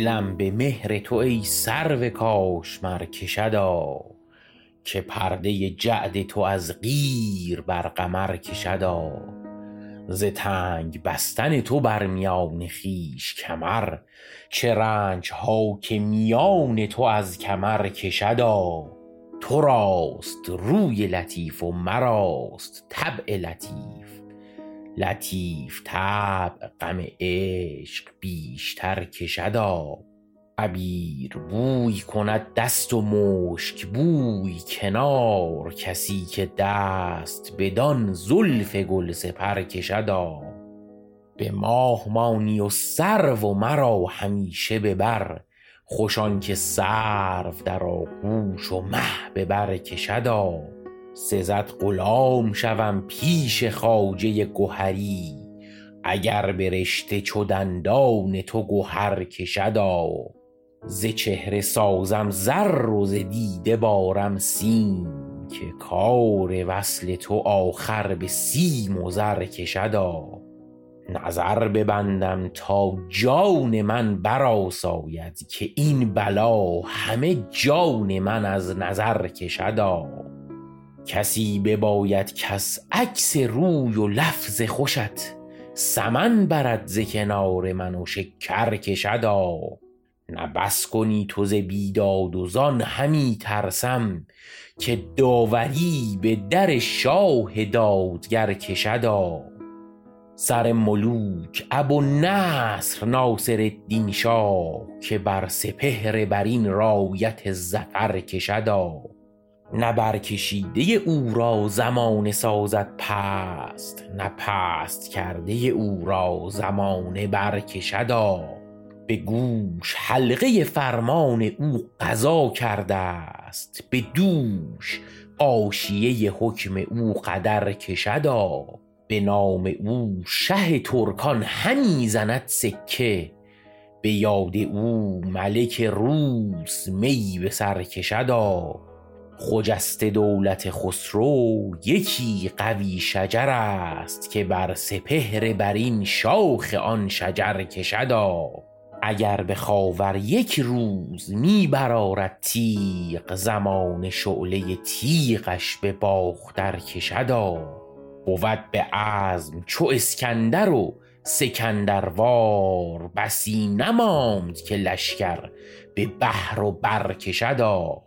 دلم به مهر تو ای سرو کاشمر کشدا که پرده جعد تو از قیر بر قمر کشدا. ز تنگ بستن تو بر میان خویش کمر چه رنج ها که میان تو از کمر کشدا. تو راست روی لطیف و مراست طبع لطیف. لطیف طبع غم عشق بیشتر کشدا عبیر بوی کند دست و مشک بوی کنار. کسی که دست بدان زلف گلسپر کشدا به ماه مانی و سرو و مرا همیشه به بر. خوش آنکه سرو در آغوش و مه به بر کشدا سزد غلام شوم پیش خواجه گهری. اگر به رشته چو دندان تو گهر کشدا. ز چهره سازم زر و ز دیده بارم سیم که کار وصل تو آخر به سیم و زر کشدا. نظر ببندم تا جان من برآساید که این بلا همه جان من از نظر کشدا. کسی بباید کس عکس روی و لفظ خوشت سمن برد ز کنار من و شکر کشدا نه بس کنی تو ز بیداد و زان همی ترسم که داوری به در شاه دادگر کشدا سر ملوک ابوالنصر ناصرالدین شاه که بر سپهر برین رایت ظفر کشدا نه برکشیده او را زمانه سازد پست نه پست کرده او را زمانه برکشدا به گوش حلقه فرمان او قضا کرده است به دوش غاشیه حکم او قدر کشدا به نام او شه ترکان همی زند سکه به یاد او ملک روس می به سر کشدا خجسته دولت خسرو یکی قوی شجر است که بر سپهر برین شاخ آن شجر کشدا اگر به خاور یک روز می برآرد تیغ زمانه شعله تیغش به باختر کشدا بود به عزم چو اسکندر و سکندروار بسی نماند که لشکر به بحر و بر کشدا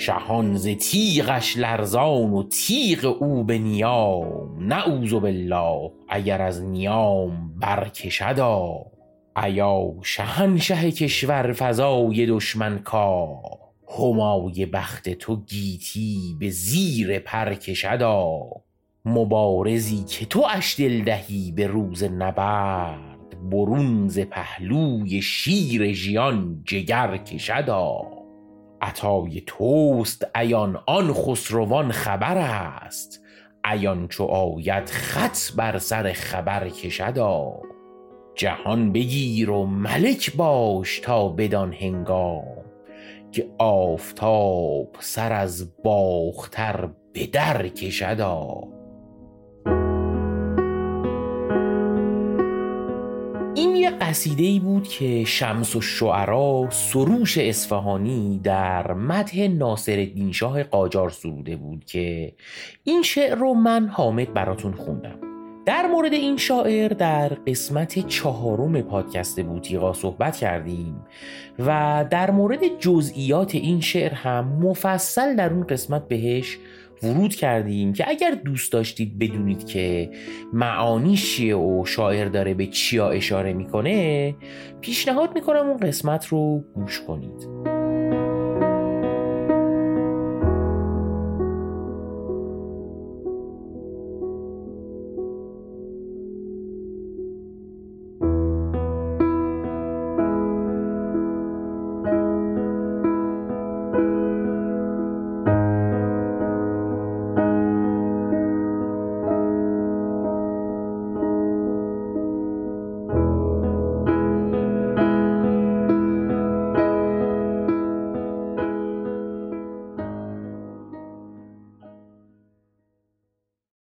شهان ز تیغش لرزان و تیغ او به نیام. نعوذبالله اگر از نیام برکشدا ایا شهنشه کشور فزای دشمن کاه همای بخت تو گیتی به زیر پر کشدا مبارزی که تواش دل دهی به روز نبرد برون ز پهلوی شیر ژیان جگر کشدا عطای توست عیان آن خسروان خبر است. عیان چو آید خط بر سر خبر کشدا جهان بگیر و ملک باش تا بدان هنگام که آفتاب سر از باختر به در کشدا یه قصیده ای بود که شمس الشعرا سروش اصفهانی در مدح ناصرالدین شاه قاجار سروده بود که این شعر رو من حامد براتون خوندم. در مورد این شاعر در قسمت چهارم پادکست بوتیقا صحبت کردیم و در مورد جزئیات این شعر هم مفصل در اون قسمت بهش ورود کردیم که اگر دوست داشتید بدونید که معانی چیه و شاعر داره به چیا اشاره می‌کنه پیشنهاد می‌کنم اون قسمت رو گوش کنید.